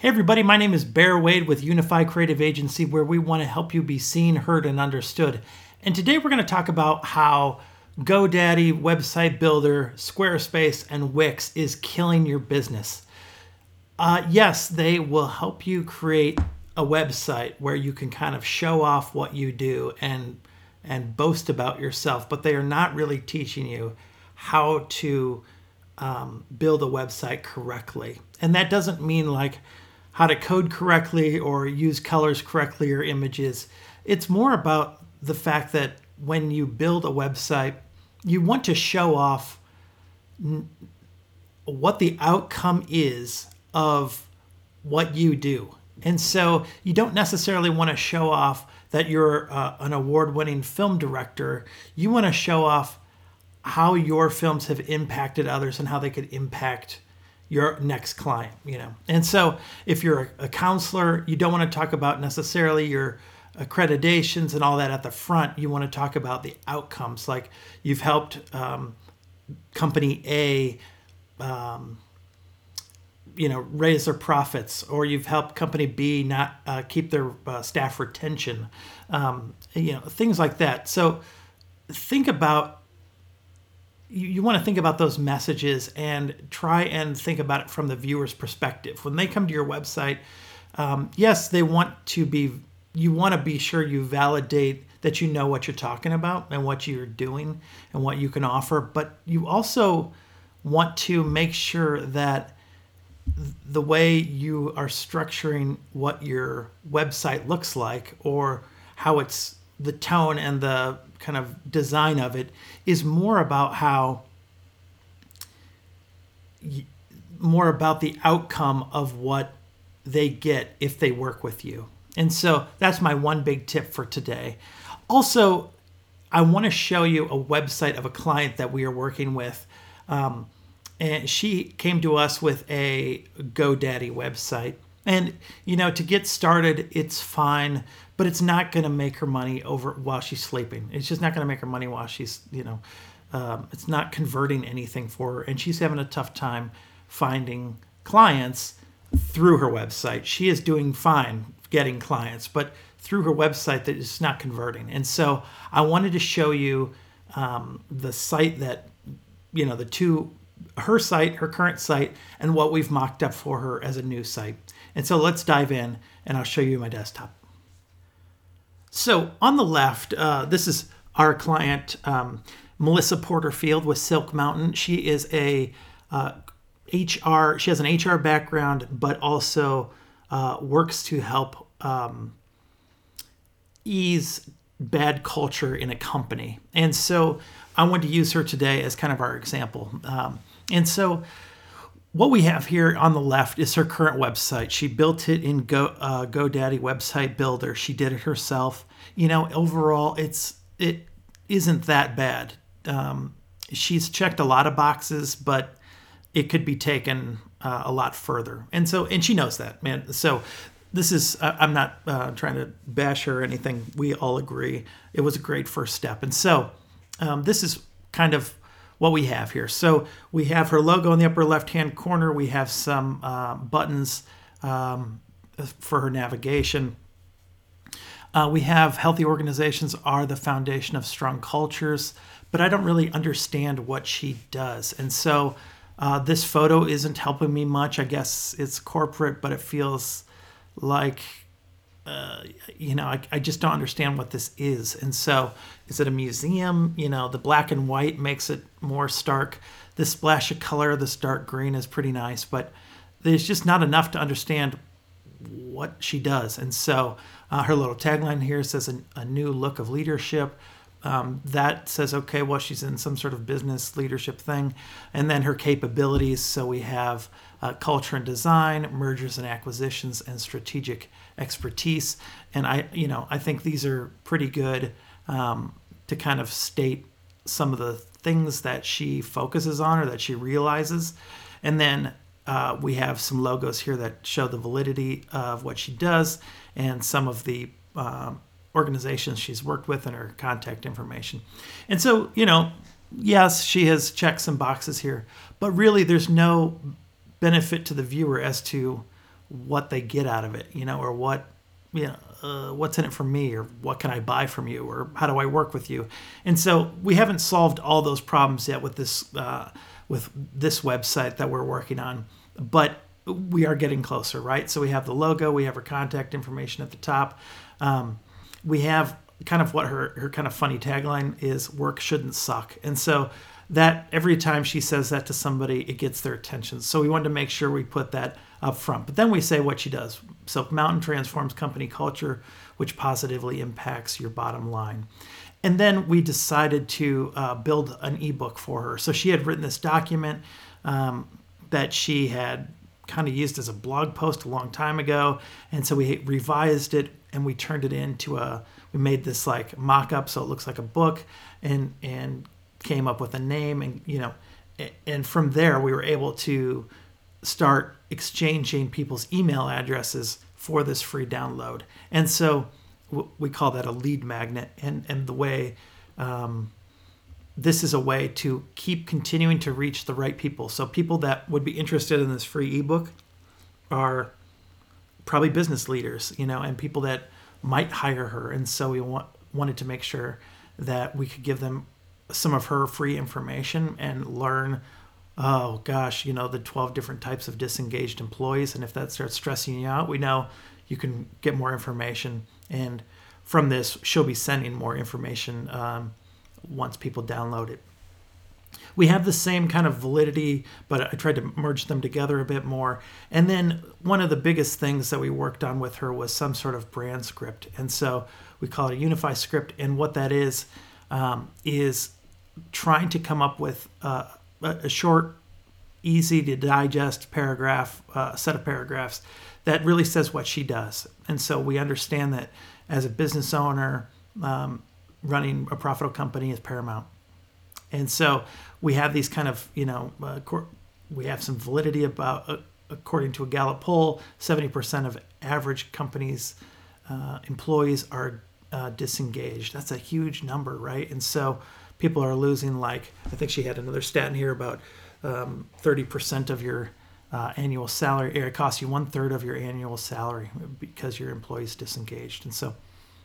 Hey, everybody, my name is Bear Wade with Unify Creative Agency, where we want to help you be seen, heard, and understood. And today we're going to talk about how GoDaddy, Website Builder, Squarespace, and Wix is killing your business. Uh, yes, they will help you create a website where you can kind of show off what you do and and boast about yourself, but they are not really teaching you how to um, build a website correctly. And that doesn't mean like how to code correctly or use colors correctly or images. It's more about the fact that when you build a website, you want to show off what the outcome is of what you do. And so you don't necessarily want to show off that you're uh, an award winning film director. You want to show off how your films have impacted others and how they could impact your next client, you know. And so if you're a, counselor, you don't want to talk about necessarily your accreditations and all that at the front. You want to talk about the outcomes. Like you've helped um, company A, um, you know, raise their profits, or you've helped company B not uh, keep their uh, staff retention, um, you know, things like that. So think about you, you want to think about those messages and try and think about it from the viewer's perspective. When they come to your website, um, yes, they want to be, you want to be sure you validate that you know what you're talking about and what you're doing and what you can offer, but you also want to make sure that the way you are structuring what your website looks like or how it's the tone and the kind of design of it is more about how more about the outcome of what they get if they work with you. And so that's my one big tip for today. Also, I want to show you a website of a client that we are working with. Um, and she came to us with a GoDaddy website. And, you know, to get started, it's fine but it's not going to make her money over while she's sleeping. It's just not going to make her money while she's, you know, um, it's not converting anything for her. And she's having a tough time finding clients through her website. She is doing fine getting clients, but through her website that is not converting. And so I wanted to show you um, the site that, you know, the two, her site, her current site, and what we've mocked up for her as a new site. And so let's dive in and I'll show you my desktop. So on the left, uh, this is our client, um, Melissa Porterfield with Silk Mountain. She is a uh, HR. She has an HR background, but also uh, works to help um, ease bad culture in a company. And so I want to use her today as kind of our example. Um, and so what we have here on the left is her current website. She built it in Go, uh, GoDaddy Website Builder. She did it herself. You know, overall, it's it isn't that bad. Um, she's checked a lot of boxes, but it could be taken uh, a lot further. And so, and she knows that, man. So, this is I'm not uh, trying to bash her or anything. We all agree it was a great first step. And so, um, this is kind of what we have here. So we have her logo in the upper left hand corner. We have some uh, buttons um, for her navigation. Uh, we have healthy organizations are the foundation of strong cultures, but I don't really understand what she does. And so uh, this photo isn't helping me much. I guess it's corporate, but it feels like uh, you know, I, I just don't understand what this is. And so, is it a museum? You know, the black and white makes it more stark. This splash of color, this dark green is pretty nice, but there's just not enough to understand what she does. And so, uh, her little tagline here says a, a new look of leadership. Um, that says, okay, well, she's in some sort of business leadership thing. And then her capabilities. So we have uh, culture and design, mergers and acquisitions, and strategic expertise. And I, you know, I think these are pretty good um, to kind of state some of the things that she focuses on or that she realizes. And then uh, we have some logos here that show the validity of what she does and some of the um, organizations she's worked with and her contact information. And so, you know, yes, she has checked some boxes here, but really there's no benefit to the viewer as to what they get out of it, you know, or what you know, uh, what's in it for me or what can I buy from you or how do I work with you? And so we haven't solved all those problems yet with this uh, with this website that we're working on, but we are getting closer, right? So we have the logo, we have her contact information at the top. Um, we have kind of what her her kind of funny tagline is: "Work shouldn't suck," and so that every time she says that to somebody, it gets their attention. So we wanted to make sure we put that up front. But then we say what she does. Silk Mountain transforms company culture, which positively impacts your bottom line. And then we decided to uh, build an ebook for her. So she had written this document um, that she had kind of used as a blog post a long time ago. And so we revised it and we turned it into a, we made this like mock up so it looks like a book and, and came up with a name and you know and from there we were able to start exchanging people's email addresses for this free download. And so we call that a lead magnet and and the way um, this is a way to keep continuing to reach the right people. So people that would be interested in this free ebook are probably business leaders you know and people that might hire her. And so we want, wanted to make sure that we could give them some of her free information and learn oh gosh you know the 12 different types of disengaged employees. And if that starts stressing you out we know you can get more information. And from this she'll be sending more information um, once people download it we have the same kind of validity but i tried to merge them together a bit more and then one of the biggest things that we worked on with her was some sort of brand script and so we call it a unify script and what that is um, is trying to come up with a short, easy to digest paragraph, uh, set of paragraphs that really says what she does. And so we understand that as a business owner, um, running a profitable company is paramount. And so we have these kind of, you know, uh, we have some validity about, uh, according to a Gallup poll, 70% of average companies' uh, employees are uh, disengaged. That's a huge number, right? And so people are losing like I think she had another stat in here about um, 30% of your uh, annual salary. It costs you one third of your annual salary because your employee's disengaged. And so,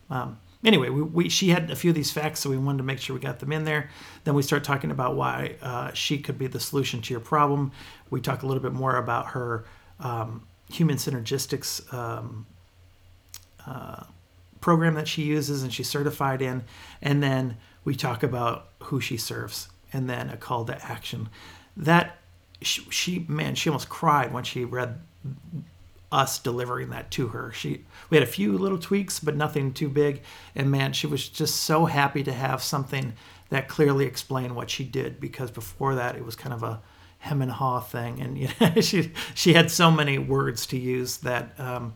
um, anyway, we, we, she had a few of these facts, so we wanted to make sure we got them in there. Then we start talking about why uh, she could be the solution to your problem. We talk a little bit more about her um, human synergistics um, uh, program that she uses and she's certified in, and then we talk about who she serves and then a call to action. That she, she man, she almost cried when she read us delivering that to her. She we had a few little tweaks, but nothing too big. And man, she was just so happy to have something that clearly explained what she did because before that it was kind of a hem and haw thing, and you know, she she had so many words to use that um,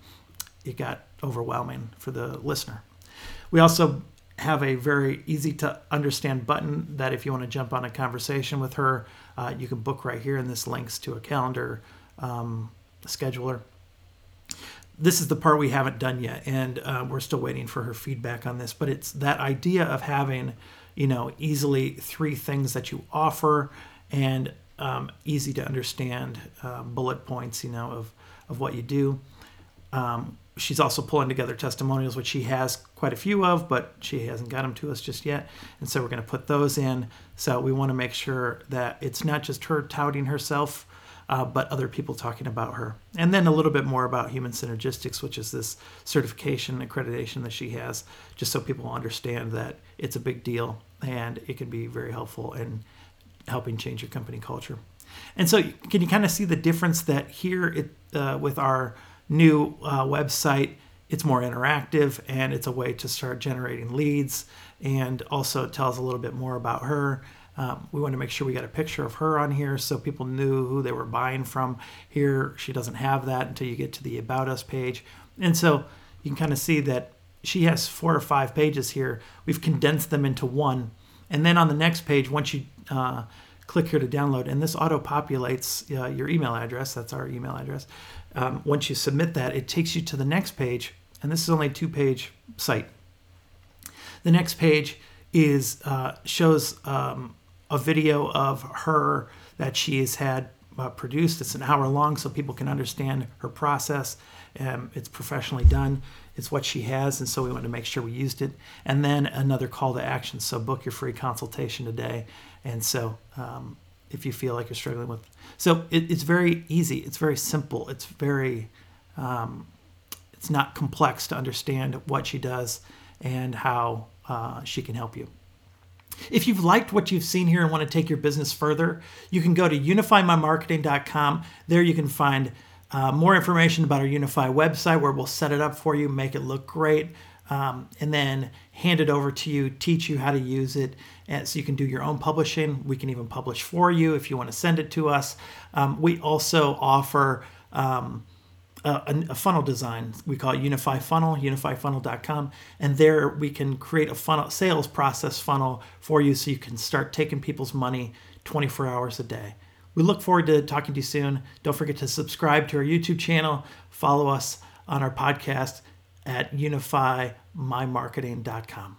it got overwhelming for the listener. We also have a very easy to understand button that if you want to jump on a conversation with her, uh, you can book right here, and this links to a calendar um, scheduler. This is the part we haven't done yet, and uh, we're still waiting for her feedback on this. But it's that idea of having, you know, easily three things that you offer and um, easy to understand uh, bullet points, you know, of of what you do. Um, she's also pulling together testimonials, which she has quite a few of, but she hasn't got them to us just yet. And so we're going to put those in. So we want to make sure that it's not just her touting herself, uh, but other people talking about her. And then a little bit more about human synergistics, which is this certification accreditation that she has, just so people understand that it's a big deal and it can be very helpful in helping change your company culture. And so, can you kind of see the difference that here it, uh, with our new uh, website. It's more interactive and it's a way to start generating leads and also tells a little bit more about her. Um, we want to make sure we got a picture of her on here so people knew who they were buying from. Here, she doesn't have that until you get to the About Us page. And so you can kind of see that she has four or five pages here. We've condensed them into one. And then on the next page, once you uh, click here to download, and this auto populates uh, your email address, that's our email address um, once you submit that, it takes you to the next page, and this is only a two-page site. The next page is uh, shows um, a video of her that she has had uh, produced. It's an hour long, so people can understand her process. Um, it's professionally done. It's what she has, and so we wanted to make sure we used it. And then another call to action. So book your free consultation today. And so um, if you feel like you're struggling with, so it, it's very easy. It's very simple. It's very, um, it's not complex to understand what she does and how uh, she can help you. If you've liked what you've seen here and want to take your business further, you can go to unifymymarketing.com. There you can find uh, more information about our Unify website where we'll set it up for you, make it look great, um, and then hand it over to you, teach you how to use it. And so you can do your own publishing. We can even publish for you if you want to send it to us. Um, we also offer um, a, a, funnel design. We call it Unify Funnel, unifyfunnel.com. And there we can create a funnel sales process funnel for you so you can start taking people's money 24 hours a day. We look forward to talking to you soon. Don't forget to subscribe to our YouTube channel, follow us on our podcast at unifymymarketing.com.